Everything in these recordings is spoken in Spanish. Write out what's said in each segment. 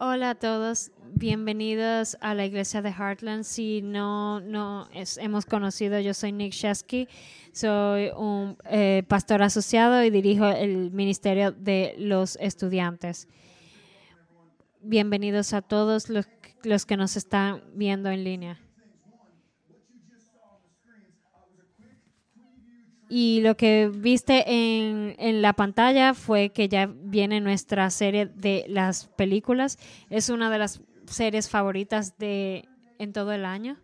Hola a todos, bienvenidos a la iglesia de Heartland. Si no, no hemos conocido, yo soy Nick Shesky, soy un eh, pastor asociado y dirijo el ministerio de los estudiantes. Bienvenidos a todos los, los que nos están viendo en línea. Y lo que viste en, en la pantalla fue que ya viene nuestra serie de las películas. Es una de las series favoritas de en todo el año.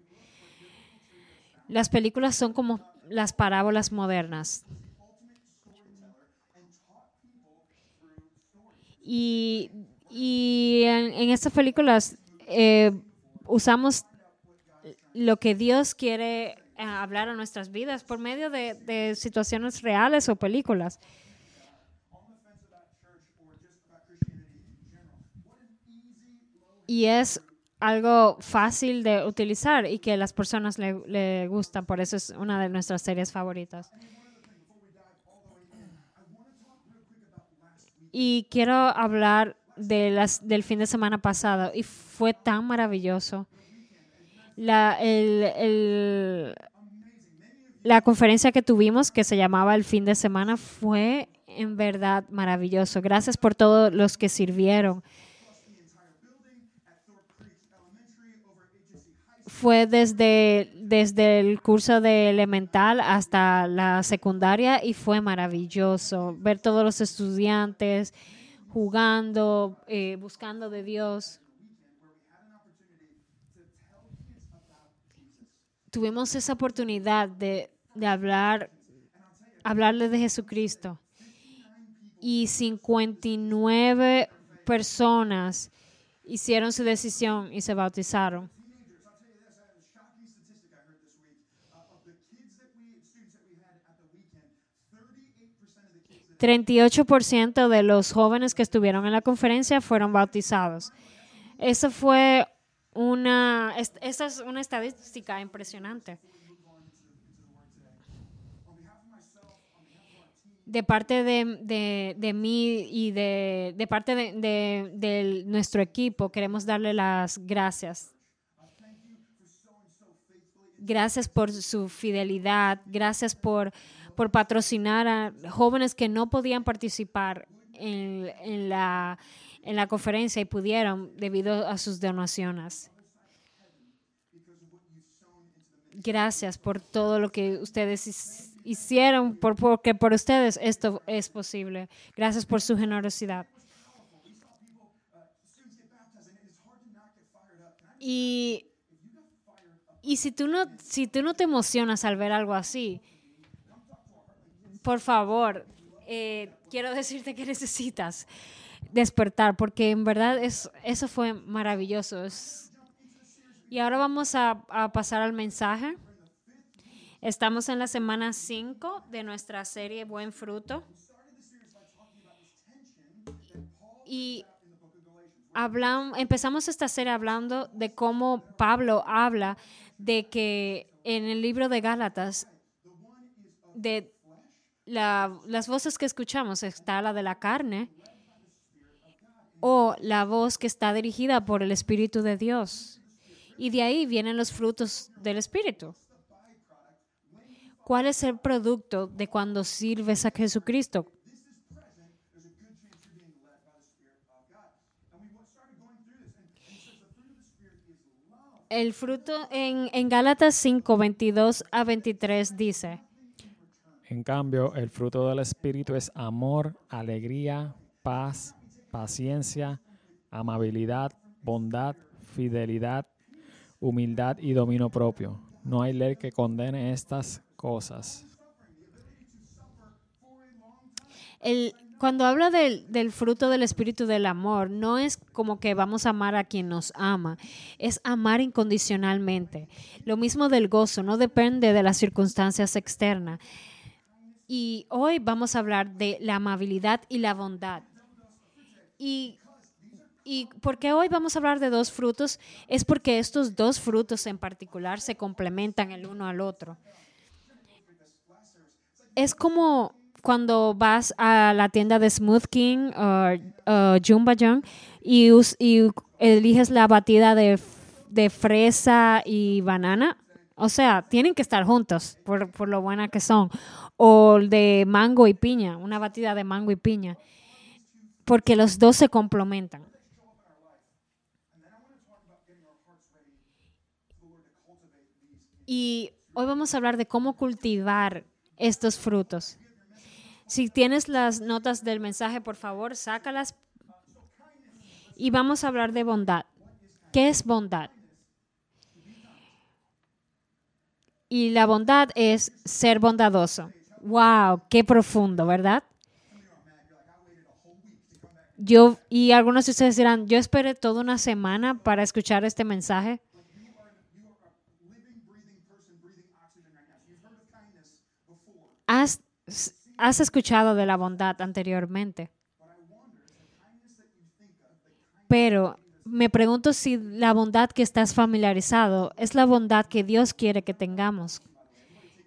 Las películas son como las parábolas modernas. Y, y en, en estas películas eh, usamos lo que Dios quiere hablar a nuestras vidas por medio de, de situaciones reales o películas. Y es algo fácil de utilizar y que las personas le, le gustan, por eso es una de nuestras series favoritas. Y quiero hablar de las, del fin de semana pasado y fue tan maravilloso. La, el, el- la conferencia que tuvimos, que se llamaba El fin de semana, fue en verdad maravilloso. Gracias por todos los que sirvieron. Fue desde, desde el curso de elemental hasta la secundaria y fue maravilloso ver todos los estudiantes jugando, eh, buscando de Dios. Tuvimos esa oportunidad de, de hablar, hablarle de Jesucristo. Y 59 personas hicieron su decisión y se bautizaron. 38% de los jóvenes que estuvieron en la conferencia fueron bautizados. Eso fue una, es- esa es una estadística impresionante. De parte de, de- de mí y de, de parte de, nuestro equipo, queremos darle las gracias. Gracias por su fidelidad, gracias por, por patrocinar a jóvenes que no podían participar en, en la, en la conferencia y pudieron debido a sus donaciones. Gracias por todo lo que ustedes hicieron, por, porque por ustedes esto es posible. Gracias por su generosidad. Y, y si, tú no, si tú no te emocionas al ver algo así, por favor, eh, quiero decirte que necesitas despertar, porque en verdad es, eso fue maravilloso. Es- y ahora vamos a, a pasar al mensaje. Estamos en la semana 5 de nuestra serie Buen Fruto. Y hablam- empezamos esta serie hablando de cómo Pablo habla de que en el libro de Gálatas, de la- las voces que escuchamos, está la de la carne o la voz que está dirigida por el Espíritu de Dios. Y de ahí vienen los frutos del Espíritu. ¿Cuál es el producto de cuando sirves a Jesucristo? El fruto en, en Gálatas 5, 22 a 23 dice, En cambio, el fruto del Espíritu es amor, alegría, paz, paciencia, amabilidad, bondad, fidelidad, humildad y dominio propio. No hay ley que condene estas cosas. el, cuando habla del, del fruto del espíritu del amor, no es como que vamos a amar a quien nos ama, es amar incondicionalmente. Lo mismo del gozo, no depende de las circunstancias externas. Y hoy vamos a hablar de la amabilidad y la bondad. Y, y por qué hoy vamos a hablar de dos frutos, es porque estos dos frutos en particular se complementan el uno al otro. Es como cuando vas a la tienda de Smooth King o uh, Jumba y, y eliges la batida de, de fresa y banana, o sea, tienen que estar juntos por, por lo buena que son. O de mango y piña, una batida de mango y piña, porque los dos se complementan. Y hoy vamos a hablar de cómo cultivar estos frutos. Si tienes las notas del mensaje, por favor, sácalas. Y vamos a hablar de bondad. ¿Qué es bondad? Y la bondad es ser bondadoso. ¡Wow! ¡Qué profundo, ¿verdad? Yo, y algunos de ustedes dirán, yo esperé toda una semana para escuchar este mensaje. has, has escuchado de la bondad anteriormente. Pero me pregunto si la bondad que estás familiarizado es la bondad que Dios quiere que tengamos.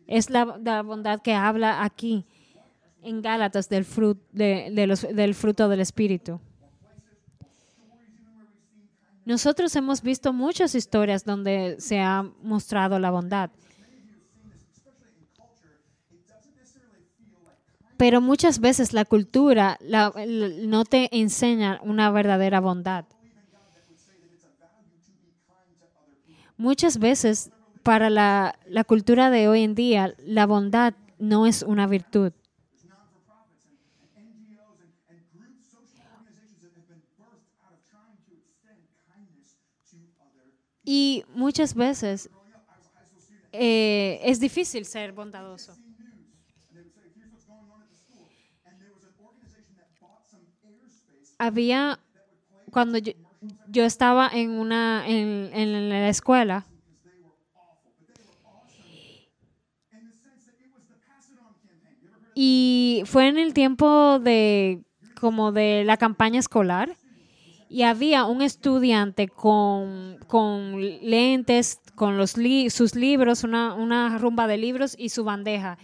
Es la, bondad que habla aquí en Gálatas del, frut- de- de los- del fruto del Espíritu. Nosotros hemos visto muchas historias donde se ha mostrado la bondad. Pero muchas veces la cultura no te enseña una verdadera bondad. Muchas veces para la, la cultura de hoy en día la bondad no es una virtud. Y muchas veces eh, es difícil ser bondadoso. Había, cuando yo, yo estaba en, una, en, en la escuela, y fue en el tiempo de como de la campaña escolar y había un estudiante con, con lentes, con los sus libros, una, una rumba de libros y su bandeja.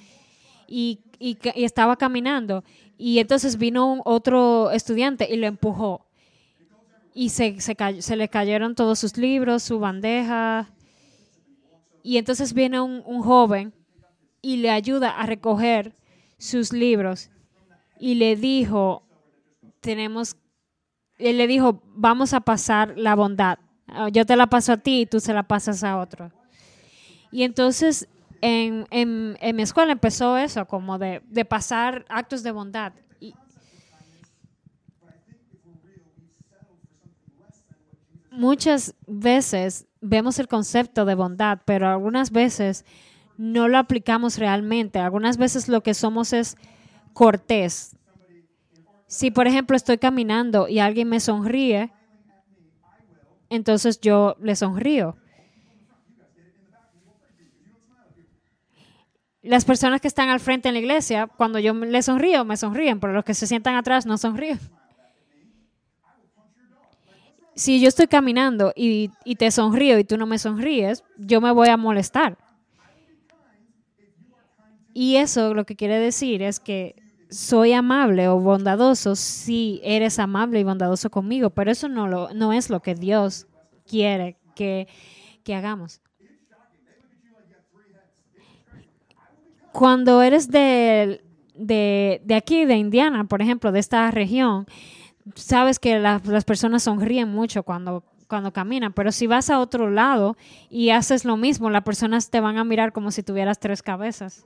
Y, y estaba caminando. Y entonces vino otro estudiante y lo empujó. Y se, se, le cayeron todos sus libros, su bandeja. Y entonces viene un joven y le ayuda a recoger sus libros. Y le dijo, tenemos él le dijo, vamos a pasar la bondad. Ah, Yo te la paso a ti y tú se la pasas a otro. Y entonces en, en- en mi escuela empezó eso, como de, de pasar actos de bondad. Muchas veces vemos el concepto de bondad, pero algunas veces no lo aplicamos realmente. Algunas veces lo que somos es cortés. Si, por ejemplo, estoy caminando y alguien me sonríe, entonces yo le sonrío. Las personas que están al frente en la iglesia, cuando yo les sonrío, me sonríen, pero los que se sientan atrás no sonríen. Si yo estoy caminando y, y te sonrío y tú no me sonríes, yo me voy a molestar. Y eso lo que quiere decir es que soy amable o bondadoso si eres amable y bondadoso conmigo, pero eso no, lo, no es lo que Dios quiere que, hagamos. Cuando eres de, aquí, de Indiana, por ejemplo, de esta región, sabes que la- las personas sonríen mucho cuando, cuando caminan, pero si vas a otro lado y haces lo mismo, las personas te van a mirar como si tuvieras tres cabezas.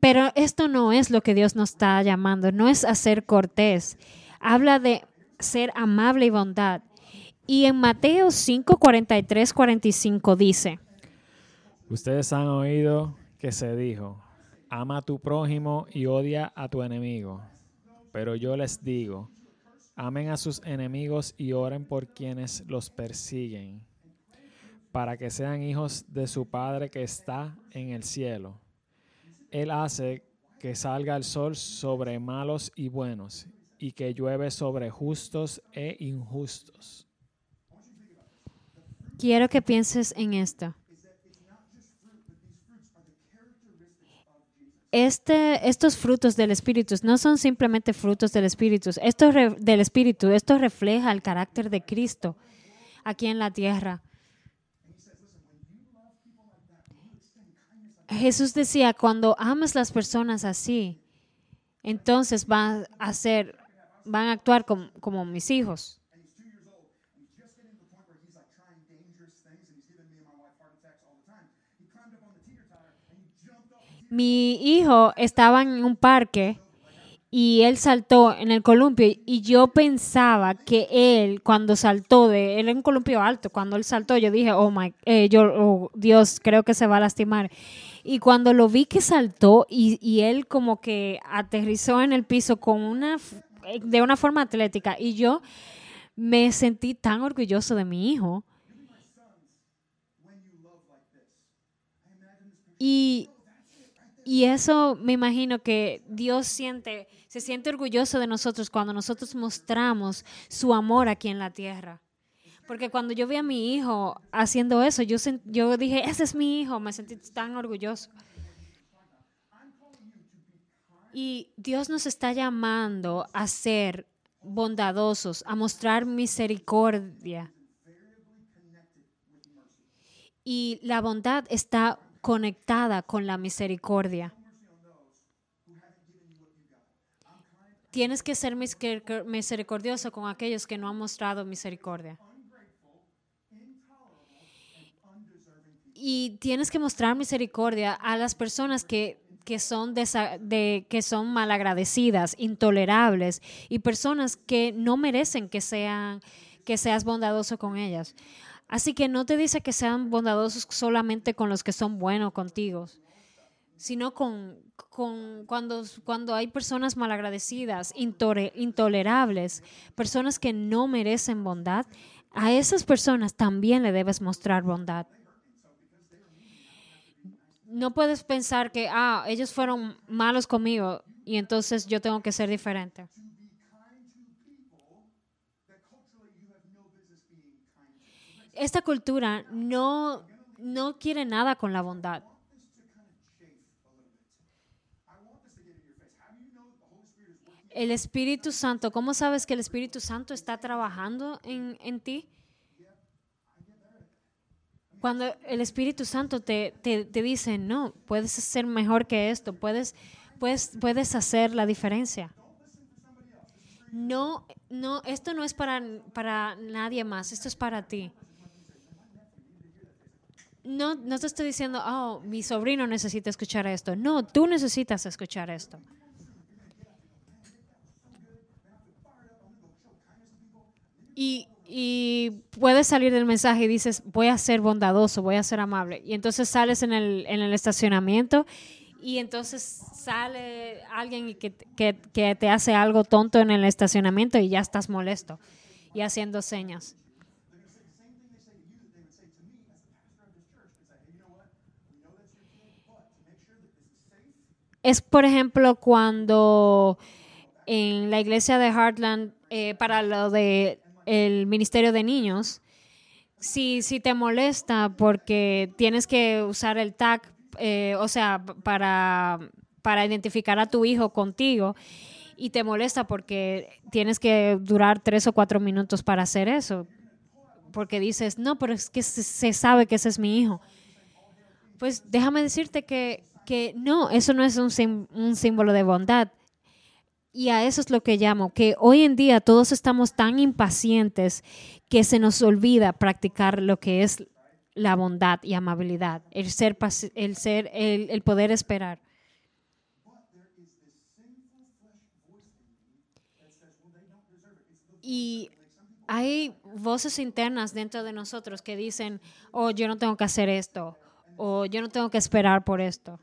Pero esto no es lo que Dios nos está llamando, no es hacer cortés. Habla de ser amable y bondad. Y en Mateo 5, 43, 45 dice, Ustedes han oído que se dijo, ama a tu prójimo y odia a tu enemigo. Pero yo les digo, amen a sus enemigos y oren por quienes los persiguen, para que sean hijos de su Padre que está en el cielo. Él hace que salga el sol sobre malos y buenos, y que llueve sobre justos e injustos. quiero que pienses en esto. este, estos frutos del Espíritu no son simplemente frutos del Espíritu. Esto del Espíritu, esto refleja el carácter de Cristo aquí en la tierra. Jesús decía, cuando amas las personas así, entonces van a ser, van a actuar como, como mis hijos. Mi hijo estaba en un parque y él saltó en el columpio y yo pensaba que él cuando saltó de él en un columpio alto cuando él saltó yo dije oh my eh, yo oh, Dios creo que se va a lastimar y cuando lo vi que saltó y, él como que aterrizó en el piso con una de una forma atlética y yo me sentí tan orgulloso de mi hijo y y eso me imagino que Dios siente, se siente orgulloso de nosotros cuando nosotros mostramos su amor aquí en la tierra. Porque cuando yo vi a mi hijo haciendo eso, yo, sen- yo dije, ese es mi hijo, me sentí tan orgulloso. Y Dios nos está llamando a ser bondadosos, a mostrar misericordia. Y la bondad está conectada con la misericordia. Tienes que ser miseric- misericordioso con aquellos que no han mostrado misericordia. Y tienes que mostrar misericordia a las personas que, que, son, de, que son malagradecidas, intolerables y personas que no merecen que, sean, que seas bondadoso con ellas. Así que no te dice que sean bondadosos solamente con los que son buenos contigo, sino con, con cuando, cuando hay personas malagradecidas, intore- intolerables, personas que no merecen bondad, a esas personas también le debes mostrar bondad. No puedes pensar que, ah, ellos fueron malos conmigo y entonces yo tengo que ser diferente. Esta cultura no, no quiere nada con la bondad. El Espíritu Santo, ¿cómo sabes que el Espíritu Santo está trabajando en, en ti? Cuando el Espíritu Santo te, te, te dice, no, puedes ser mejor que esto, puedes, puedes, puedes hacer la diferencia. No, no, esto no es para, para nadie más, esto es para ti. No, no te estoy diciendo, oh, mi sobrino necesita escuchar esto. No, tú necesitas escuchar esto. Y, y puedes salir del mensaje y dices, voy a ser bondadoso, voy a ser amable. Y entonces sales en el, en el estacionamiento y entonces sale alguien que, que, que te hace algo tonto en el estacionamiento y ya estás molesto y haciendo señas. Es, por ejemplo, cuando en la iglesia de Heartland, eh, para lo de el ministerio de niños, si, si te molesta porque tienes que usar el tag, eh, o sea, para, para identificar a tu hijo contigo, y te molesta porque tienes que durar tres o cuatro minutos para hacer eso, porque dices, no, pero es que se, sabe que ese es mi hijo. Pues déjame decirte que, que no, eso no es un, un símbolo de bondad. Y a eso es lo que llamo, que hoy en día todos estamos tan impacientes que se nos olvida practicar lo que es la bondad y amabilidad, el ser, el, ser el poder esperar. Y hay voces internas dentro de nosotros que dicen, oh, yo no tengo que hacer esto, o yo no tengo que esperar por esto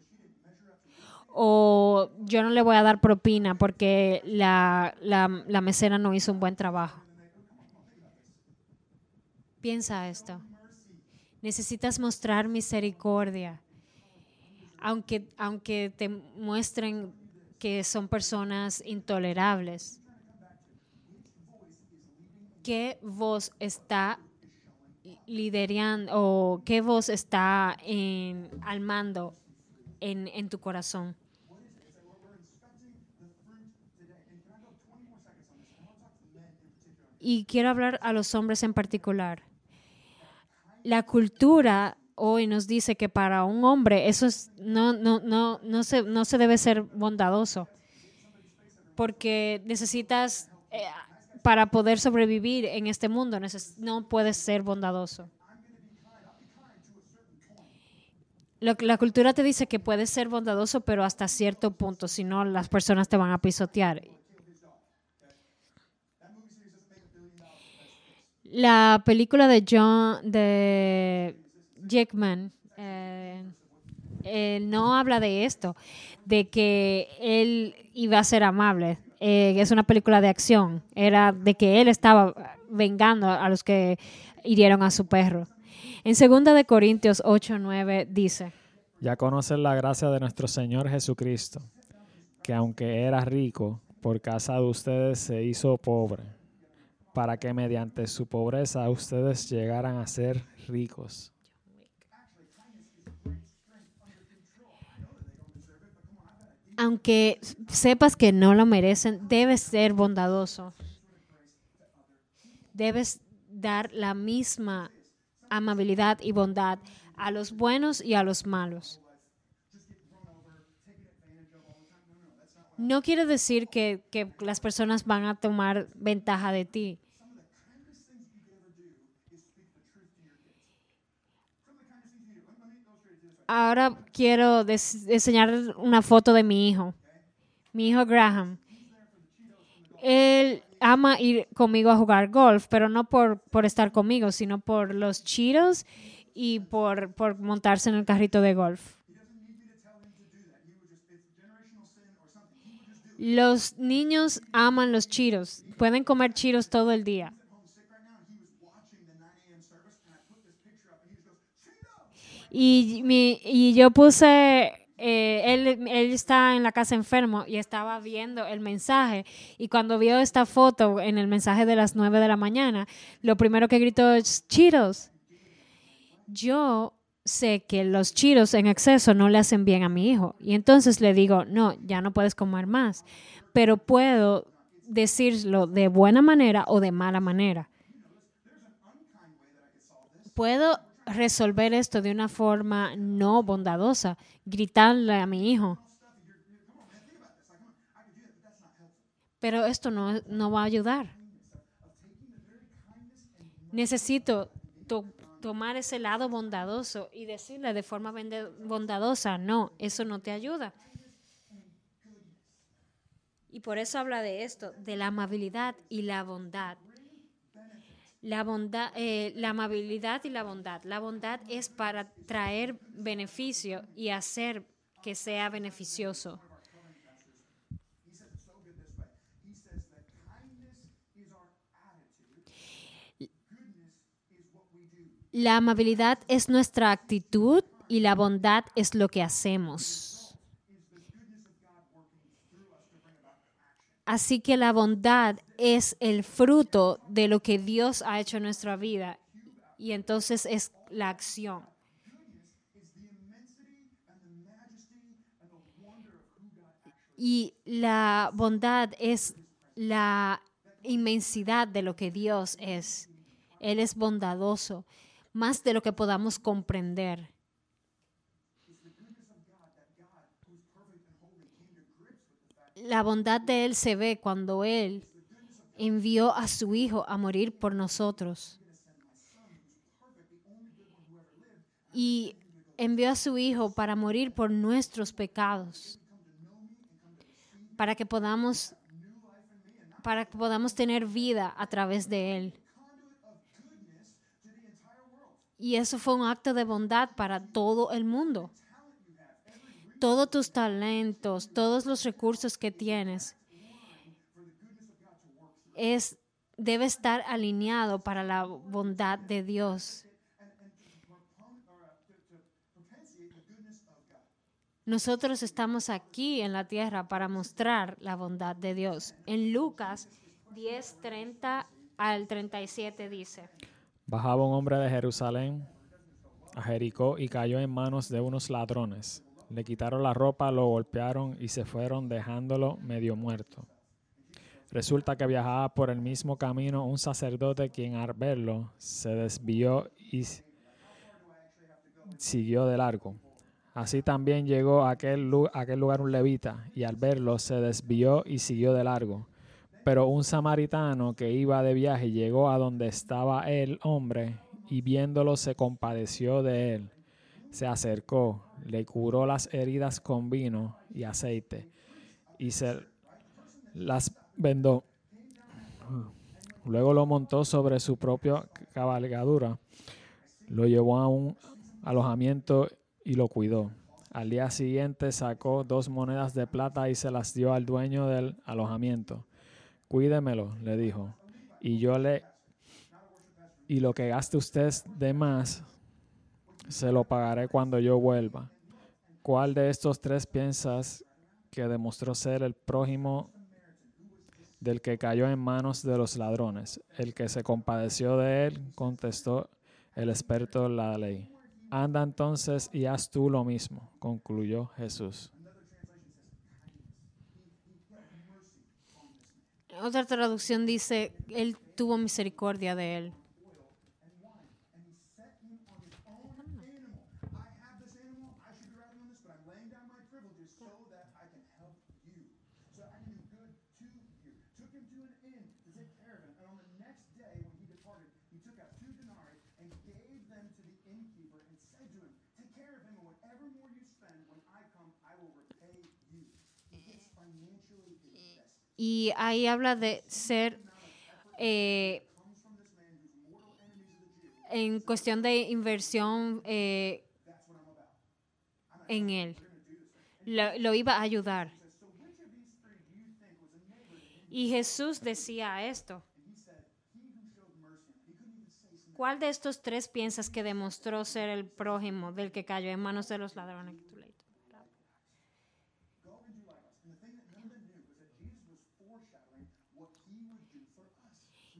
o yo no le voy a dar propina porque la, la, mesera no hizo un buen trabajo. Piensa esto. Necesitas mostrar misericordia. Aunque, aunque te muestren que son personas intolerables. ¿Qué voz está liderando o qué voz está en, al mando en, en tu corazón? Y quiero hablar a los hombres en particular. La cultura hoy nos dice que para un hombre eso es, no, no, no, no, se, no se debe ser bondadoso, porque necesitas, eh, para poder sobrevivir en este mundo, no puedes ser bondadoso. la cultura te dice que puedes ser bondadoso, pero hasta cierto punto, si no, las personas te van a pisotear. La película de John, de Jackman, eh, no habla de esto, de que él iba a ser amable. Eh, es una película de acción. Era de que él estaba vengando a los que hirieron a su perro. En 2 de Corintios 8, 9 dice, Ya conocen la gracia de nuestro Señor Jesucristo, que aunque era rico, por causa de ustedes se hizo pobre, para que mediante su pobreza ustedes llegaran a ser ricos. Aunque sepas que no lo merecen, debes ser bondadoso. Debes dar la misma amabilidad y bondad a los buenos y a los malos. No quiere decir que, las personas van a tomar ventaja de ti. Ahora quiero enseñar una foto de mi hijo, mi hijo Graham. Él ama ir conmigo a jugar golf, pero no por, por estar conmigo, sino por los chiros y por, por montarse en el carrito de golf. Los niños aman los chiros, pueden comer chiros todo el día. Y, mi, y yo puse eh, él, él, está en la casa enfermo y estaba viendo el mensaje y cuando vio esta foto en el mensaje de las 9 de la mañana, lo primero que gritó es chiros. Yo sé que los chiros en exceso no le hacen bien a mi hijo y entonces le digo, no, ya no puedes comer más, pero puedo decirlo de buena manera o de mala manera. Puedo resolver esto de una forma no bondadosa, gritarle a mi hijo. Pero esto no, no va a ayudar. Necesito tomar ese lado bondadoso y decirle de forma bondadosa, no, eso no te ayuda. Y por eso habla de esto, de la amabilidad y la bondad la bondad, eh, la amabilidad y la bondad. La bondad es para traer beneficio y hacer que sea beneficioso. La amabilidad es nuestra actitud y la bondad es lo que hacemos. Así que la bondad es el fruto de lo que Dios ha hecho en nuestra vida y entonces es la acción. Y la bondad es la inmensidad de lo que Dios es. Él es bondadoso, más de lo que podamos comprender. la bondad de Él se ve cuando Él envió a su Hijo a morir por nosotros. Y envió a su Hijo para morir por nuestros pecados, para que podamos, para que podamos tener vida a través de Él. Y eso fue un acto de bondad para todo el mundo todos tus talentos, todos los recursos que tienes, es, debe estar alineado para la bondad de Dios. Nosotros estamos aquí en la tierra para mostrar la bondad de Dios. En Lucas 10, 30 al 37 dice. Bajaba un hombre de Jerusalén a Jericó y cayó en manos de unos ladrones le quitaron la ropa, lo golpearon y se fueron dejándolo medio muerto. Resulta que viajaba por el mismo camino un sacerdote quien al verlo se desvió y siguió de largo. Así también llegó a aquel, lugar un levita y al verlo se desvió y siguió de largo. Pero un samaritano que iba de viaje llegó a donde estaba el hombre y viéndolo se compadeció de él. Se acercó, le curó las heridas con vino y aceite y se las vendó. Luego lo montó sobre su propia cabalgadura, lo llevó a un alojamiento y lo cuidó. Al día siguiente sacó dos monedas de plata y se las dio al dueño del alojamiento. Cuídemelo, le dijo, y yo le y lo que gaste usted de más se lo pagaré cuando yo vuelva. ¿Cuál de estos tres piensas que demostró ser el prójimo del que cayó en manos de los ladrones. El que se compadeció de él, contestó el experto en la ley. Anda entonces y haz tú lo mismo, concluyó Jesús. Otra traducción dice, Él tuvo misericordia de él. Y ahí habla de ser eh, en cuestión de inversión eh, en él. Lo, lo, iba a ayudar. Y Jesús decía esto. ¿Cuál de estos tres piensas que demostró ser el prójimo del que cayó en manos de los ladrones?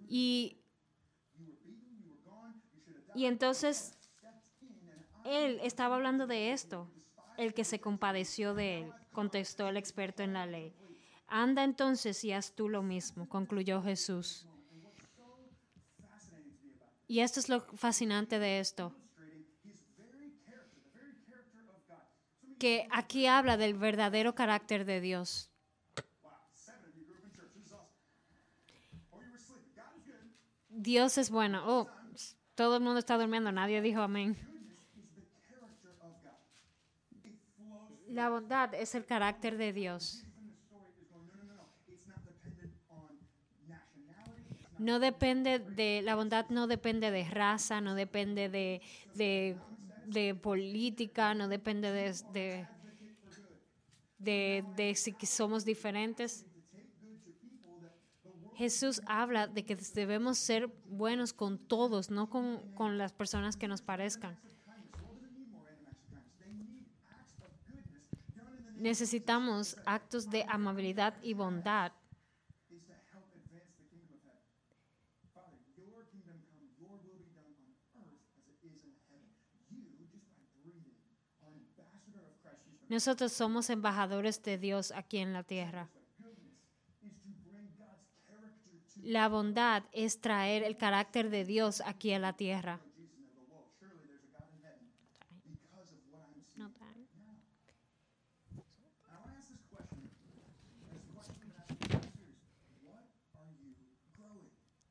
Y, y entonces él estaba hablando de esto, el que se compadeció de él, contestó el experto en la ley. Anda entonces y haz tú lo mismo, concluyó Jesús. Y esto es lo fascinante de esto. Que aquí habla del verdadero carácter de Dios. Dios es bueno. Oh, todo el mundo está durmiendo, nadie dijo amén. La bondad es el carácter de Dios. No depende de, la bondad no depende de raza, no depende de, de, política, no depende de, de, de si somos diferentes. Jesús habla de que debemos ser buenos con todos, no con, con las personas que nos parezcan. Necesitamos actos de amabilidad y bondad. Nosotros somos embajadores de Dios aquí en la tierra. La bondad es traer el carácter de Dios aquí a la tierra.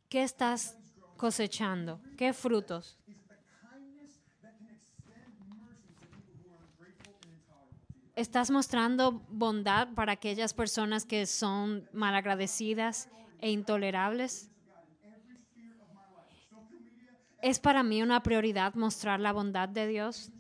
¿Qué estás cosechando? ¿Qué frutos? ¿Estás mostrando bondad para aquellas personas que son malagradecidas e intolerables. ¿Es para mí una prioridad mostrar la bondad de Dios?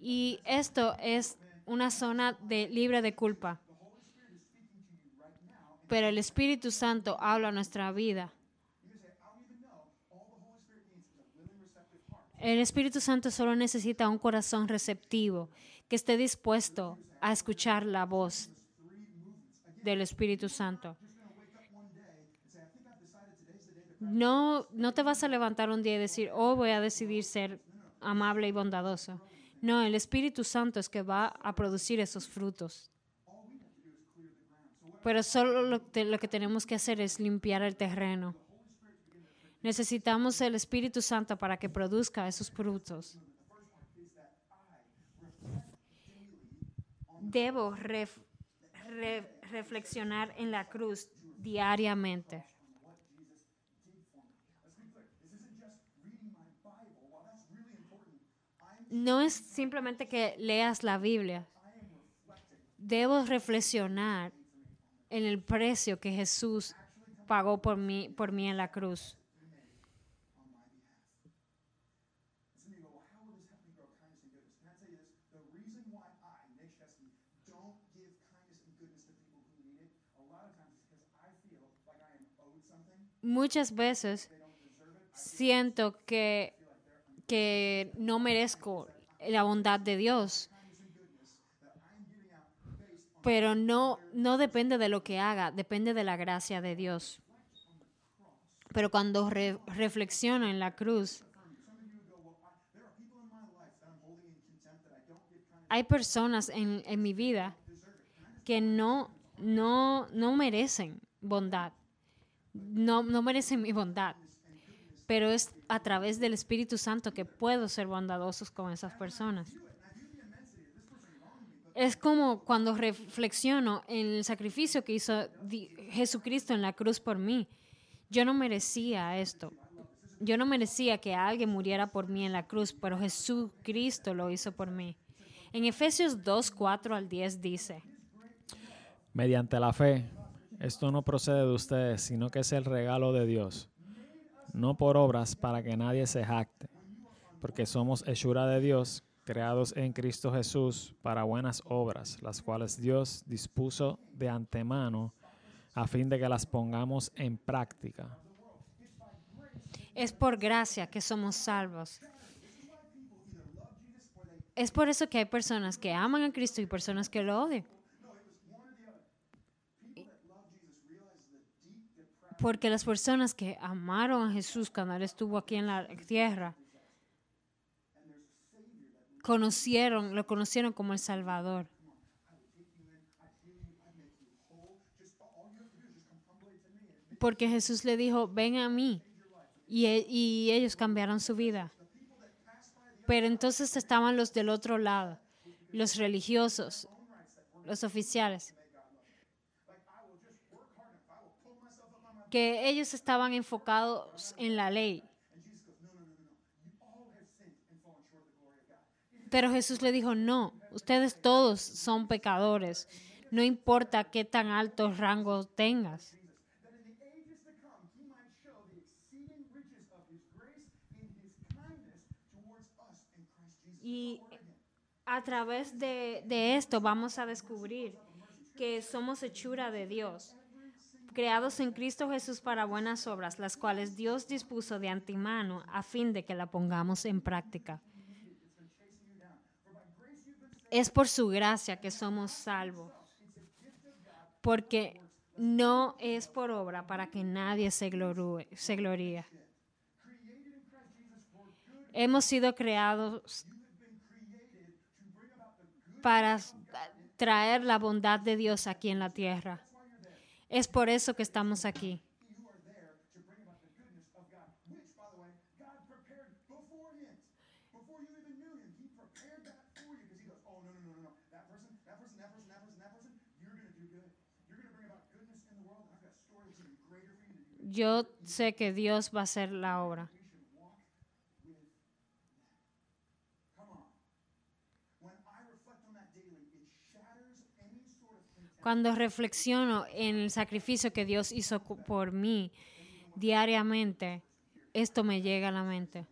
Y esto es una zona de libre de culpa. Pero el Espíritu Santo habla a nuestra vida El Espíritu Santo solo necesita un corazón receptivo, que esté dispuesto a escuchar la voz del Espíritu Santo. No, no te vas a levantar un día y decir, oh, voy a decidir ser amable y bondadoso. No, el Espíritu Santo es que va a producir esos frutos. Pero solo lo, lo que tenemos que hacer es limpiar el terreno. Necesitamos el Espíritu Santo para que produzca esos frutos. Debo ref- re- reflexionar en la cruz diariamente. No es simplemente que leas la Biblia. Debo reflexionar en el precio que Jesús pagó por mí, por mí en la cruz. Muchas veces siento que, que no merezco la bondad de Dios. Pero no, no depende de lo que haga, depende de la gracia de Dios. Pero cuando re- reflexiono en la cruz, hay personas en, en mi vida que no, no, no merecen bondad. No, no merecen mi bondad. Pero es a través del Espíritu Santo que puedo ser bondadosos con esas personas. Es como cuando reflexiono en el sacrificio que hizo Jesucristo en la cruz por mí. Yo no merecía esto. Yo no merecía que alguien muriera por mí en la cruz, pero Jesucristo lo hizo por mí. En Efesios 2, 4 al 10 dice, Mediante la fe, esto no procede de ustedes, sino que es el regalo de Dios, no por obras para que nadie se jacte, porque somos hechura de Dios, creados en Cristo Jesús para buenas obras, las cuales Dios dispuso de antemano a fin de que las pongamos en práctica. es por gracia que somos salvos. Es por eso que hay personas que aman a Cristo y personas que lo odian. Porque las personas que amaron a Jesús cuando Él estuvo aquí en la tierra, conocieron, lo conocieron como el Salvador. Porque Jesús le dijo, ven a mí. Y, e- y ellos cambiaron su vida. Pero entonces estaban los del otro lado, los religiosos, los oficiales, que ellos estaban enfocados en la ley. Pero Jesús le dijo, no, ustedes todos son pecadores, no importa qué tan alto rango tengas. Y a través de, de esto vamos a descubrir que somos hechura de Dios, creados en Cristo Jesús para buenas obras, las cuales Dios dispuso de antemano a fin de que la pongamos en práctica. Es por su gracia que somos salvos, porque no es por obra para que nadie se, se gloríe. Hemos sido creados para traer la bondad de Dios aquí en la tierra. Es por eso que estamos aquí. Yo sé que Dios va a hacer la obra. Cuando reflexiono en el sacrificio que Dios hizo por mí diariamente, esto me llega a la mente.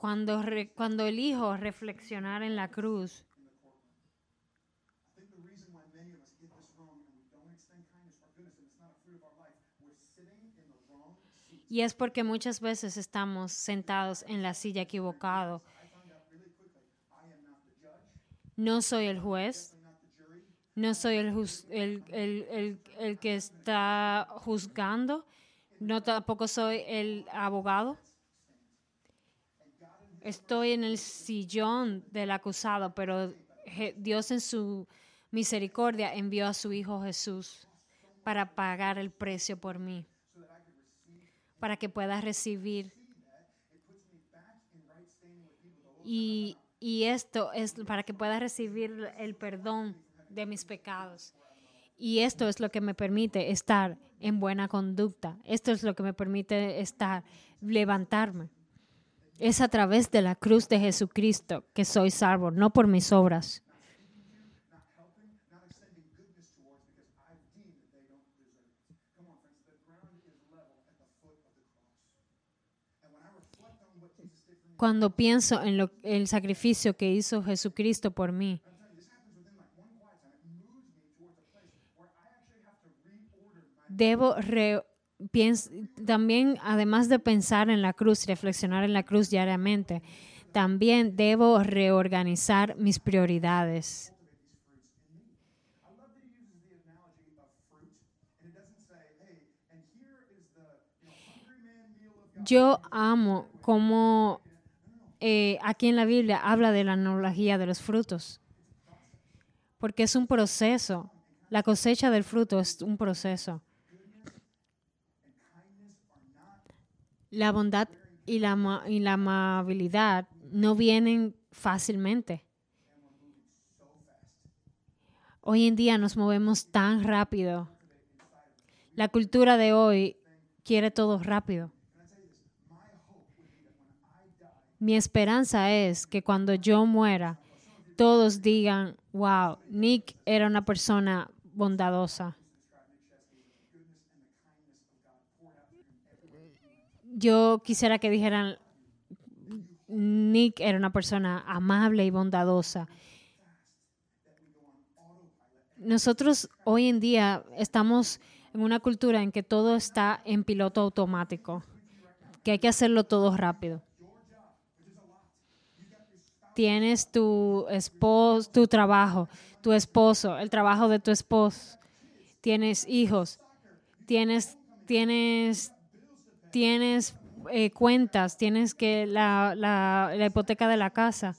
Cuando, re- cuando elijo reflexionar en la cruz, y es porque muchas veces estamos sentados en la silla equivocado. No soy el juez. No soy el, el, el- el- que está juzgando. No tampoco soy el abogado. Estoy en el sillón del acusado, pero Dios en su misericordia envió a su Hijo Jesús para pagar el precio por mí, para que pueda recibir. Y, y esto es para que pueda recibir el perdón de mis pecados. Y esto es lo que me permite estar en buena conducta. Esto es lo que me permite estar, levantarme. Es a través de la cruz de Jesucristo que soy salvo, no por mis obras. Cuando pienso en lo- el sacrificio que hizo Jesucristo por mí, debo re- también, además de pensar en la cruz reflexionar en la cruz diariamente, también debo reorganizar mis prioridades. Yo amo como eh, aquí en la Biblia habla de la analogía de los frutos, porque es un proceso. La cosecha del fruto es un proceso. La bondad y la, y la amabilidad no vienen fácilmente. Hoy en día nos movemos tan rápido. La cultura de hoy quiere todo rápido. Mi esperanza es que cuando yo muera, todos digan, wow, Nick era una persona bondadosa. Yo quisiera que dijeran, Nick era una persona amable y bondadosa. Nosotros hoy en día estamos en una cultura en que todo está en piloto automático, que hay que hacerlo todo rápido. Tienes tu esposo, tu trabajo, tu esposo, el trabajo de tu esposo, tienes hijos, tienes, tienes, tienes eh, cuentas, tienes que la, la, la hipoteca de la casa,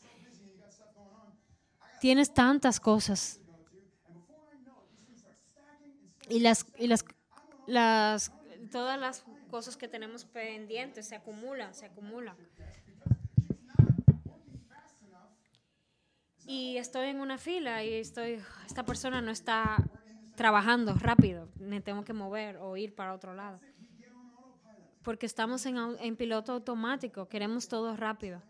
tienes tantas cosas y las y las las todas las cosas que tenemos pendientes se acumulan, se acumulan. Y estoy en una fila y estoy esta persona no está trabajando rápido, me tengo que mover o ir para otro lado. Porque estamos en, en piloto automático, queremos todo rápido.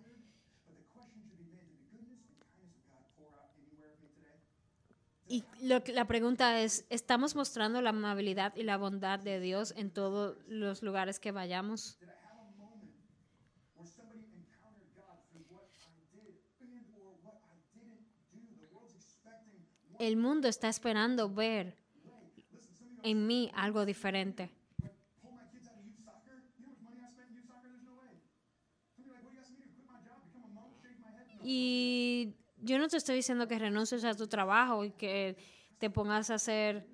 Y lo la pregunta es, ¿estamos mostrando la amabilidad y la bondad de Dios en todos los lugares que vayamos? My job, become a monk, shave my head? No. Y yo no te estoy diciendo que renuncies a tu trabajo y que te pongas a hacer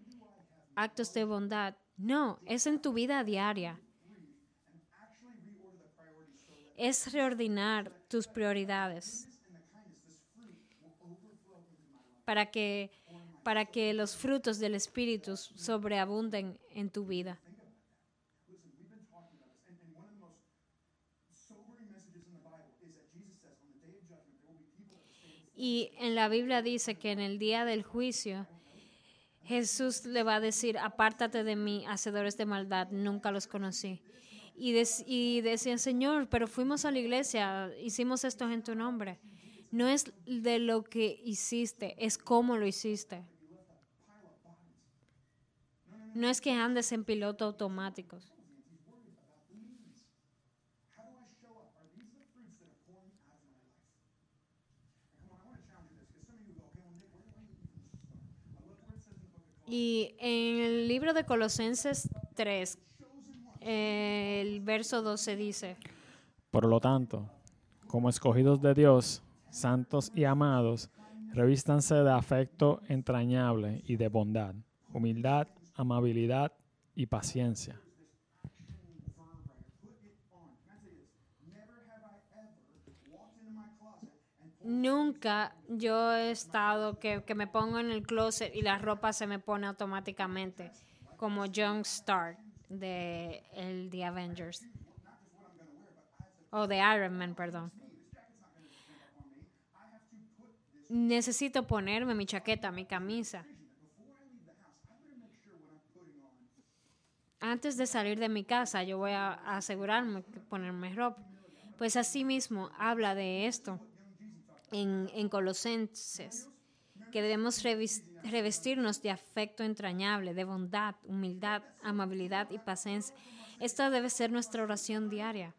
actos de bondad. No, es en tu vida diaria. Es reordenar tus prioridades para que, para que los frutos del Espíritu sobreabunden en tu vida. Y en la Biblia dice que en el día del juicio Jesús le va a decir, apártate de mí, hacedores de maldad, nunca los conocí. Y, dec- y decían, Señor, pero fuimos a la iglesia, hicimos esto en tu nombre. No es de lo que hiciste, es cómo lo hiciste. No es que andes en piloto automático. Y en el libro de Colosenses 3, eh, el verso 12 dice, Por lo tanto, como escogidos de Dios, santos y amados, Revístanse de afecto entrañable y de bondad, humildad, amabilidad y paciencia. Nunca yo he estado que, que me pongo en el closet y la ropa se me pone automáticamente, como Young Star de el The Avengers. O de Iron Man, perdón. Necesito ponerme mi chaqueta, mi camisa. Antes de salir de mi casa, yo voy a asegurarme de ponerme ropa. Pues así mismo habla de esto en, en Colosenses, que debemos revestirnos de afecto entrañable, de bondad, humildad, amabilidad y paciencia. Esta debe ser nuestra oración diaria.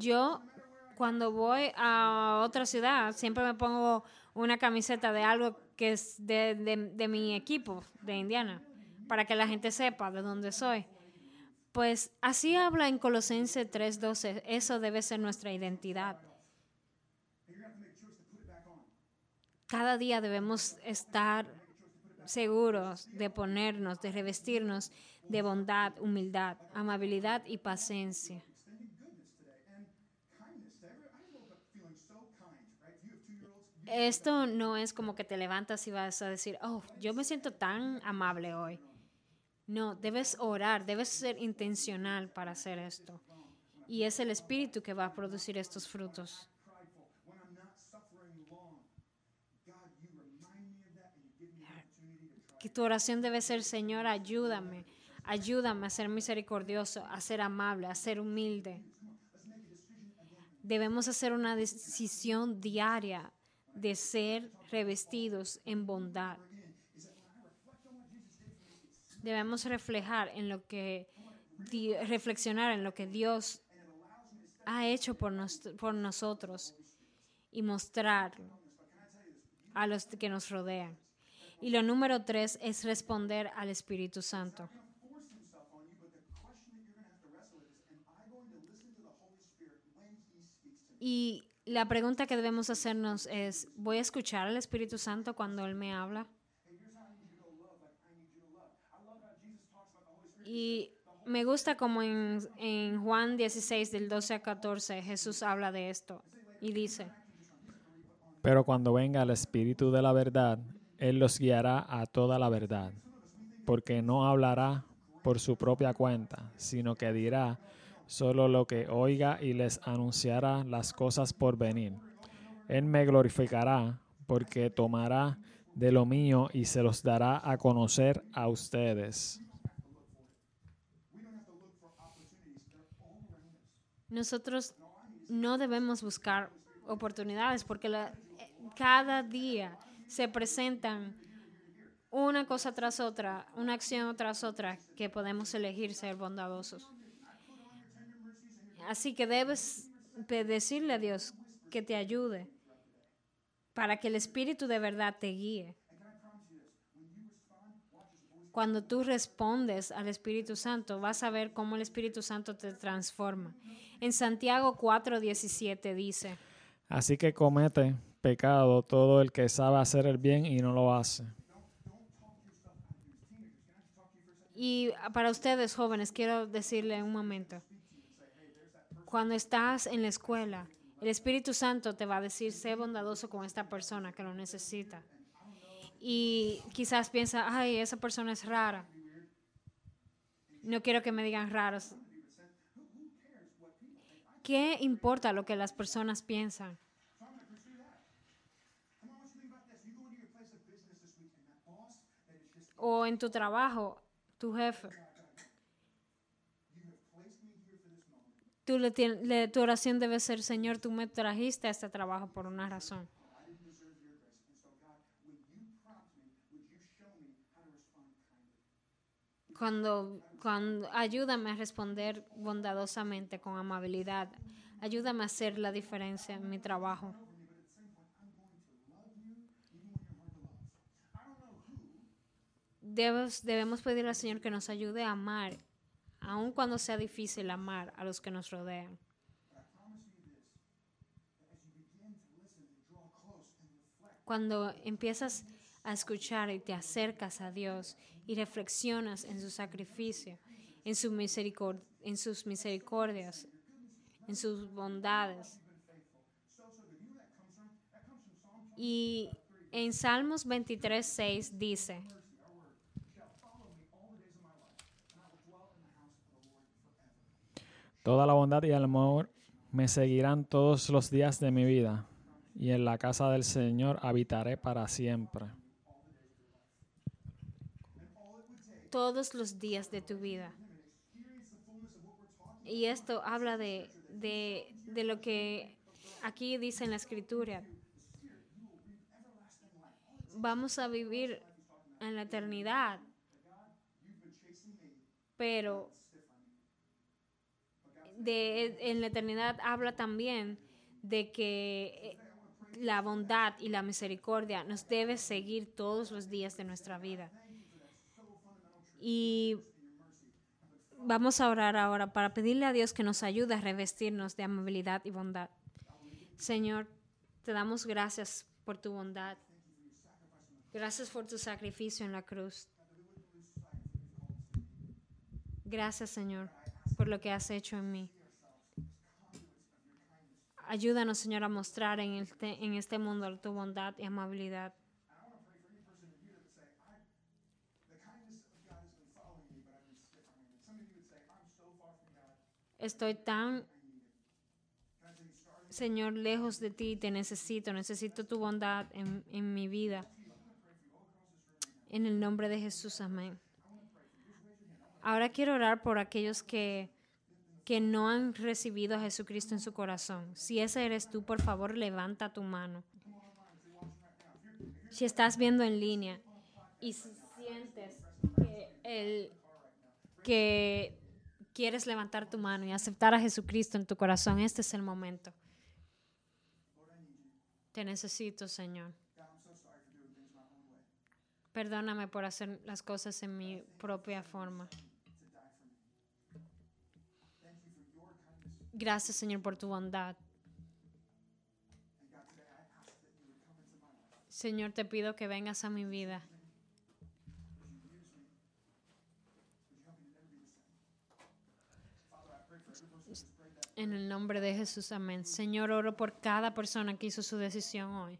Yo, cuando voy a otra ciudad, siempre me pongo una camiseta de algo que es de, de- mi equipo, de Indiana, para que la gente sepa de dónde soy. Pues así habla en Colosenses 3:12. Eso debe ser nuestra identidad. Cada día debemos estar seguros de ponernos, de revestirnos de bondad, humildad, amabilidad y paciencia. Esto no es como que te levantas y vas a decir, oh, yo me siento tan amable hoy. No, debes orar, debes ser intencional para hacer esto. Y es el Espíritu que va a producir estos frutos. Que tu oración debe ser, Señor, ayúdame, ayúdame a ser misericordioso, a ser amable, a ser humilde. Debemos hacer una decisión diaria de ser revestidos en bondad. Debemos reflejar en lo que reflexionar en lo que Dios ha hecho por, nos- por nosotros y mostrarlo a los que nos rodean. Y lo número tres es responder al Espíritu Santo. Y la pregunta que debemos hacernos es, ¿voy a escuchar al Espíritu Santo cuando Él me habla? Y me gusta como en, Juan 16, del 12 a 14, Jesús habla de esto y dice, Pero cuando venga el Espíritu de la verdad, Él los guiará a toda la verdad, porque no hablará por su propia cuenta, sino que dirá solo lo que oiga y les anunciará las cosas por venir. Él me glorificará, porque tomará de lo mío y se los dará a conocer a ustedes. nosotros no debemos buscar oportunidades porque cada día se presentan una cosa tras otra, una acción tras otra que podemos elegir ser bondadosos. Así que debes decirle a Dios que te ayude para que el Espíritu de verdad te guíe. Cuando tú respondes al Espíritu Santo, vas a ver cómo el Espíritu Santo te transforma. En Santiago 4:17 dice, Así que comete pecado todo el que sabe hacer el bien y no lo hace. y para ustedes jóvenes, quiero decirle un momento, cuando estás en la escuela, el Espíritu Santo te va a decir, sé bondadoso con esta persona que lo necesita. Y quizás piensa, ay, esa persona es rara. No quiero que me digan raros. ¿Qué importa lo que las personas piensan? O en tu trabajo, tu jefe. Tú le le- tu oración debe ser, Señor, tú me trajiste a este trabajo por una razón. Cuando, cuando ayúdame a responder bondadosamente, con amabilidad. Ayúdame a hacer la diferencia en mi trabajo. debemos, debemos pedirle al Señor que nos ayude a amar, aun cuando sea difícil amar a los que nos rodean. Cuando empiezas a escuchar y te acercas a Dios y reflexionas en su sacrificio, en, su misericord- en sus misericordias, en sus bondades. Y en Salmos 23, 6 dice, Toda la bondad y el amor me seguirán todos los días de mi vida, y en la casa del Señor habitaré para siempre. todos los días de tu vida. Y esto habla de, de, de lo que aquí dice en la escritura. Vamos a vivir en la eternidad, pero en la eternidad habla también de que eh, la bondad y la misericordia nos debe seguir todos los días de nuestra vida. Y vamos a orar ahora para pedirle a Dios que nos ayude a revestirnos de amabilidad y bondad. Señor, te damos gracias por tu bondad. Gracias por tu sacrificio en la cruz. Gracias, Señor, por lo que has hecho en mí. Ayúdanos, Señor, a mostrar en este, en este mundo tu bondad y amabilidad. Estoy tan, Señor, lejos de ti, te necesito, necesito tu bondad en, en mi vida. En el nombre de Jesús, amén. Ahora quiero orar por aquellos que, que no han recibido a Jesucristo en su corazón. Si ese eres tú, por favor, levanta tu mano. Si estás viendo en línea y si sientes que, el, que quieres levantar tu mano y aceptar a Jesucristo en tu corazón, este es el momento. Te necesito, Señor. Perdóname por hacer las cosas en mi propia forma. Gracias, Señor, por tu bondad. Señor, te pido que vengas a mi vida. En el nombre de Jesús, amén. Señor, oro por cada persona que hizo su decisión hoy.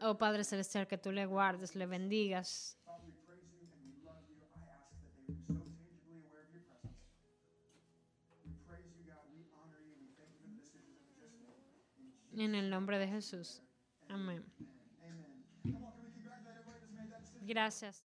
Oh Padre Celestial, que tú le guardes, le bendigas. En el nombre de Jesús. Amén. Gracias.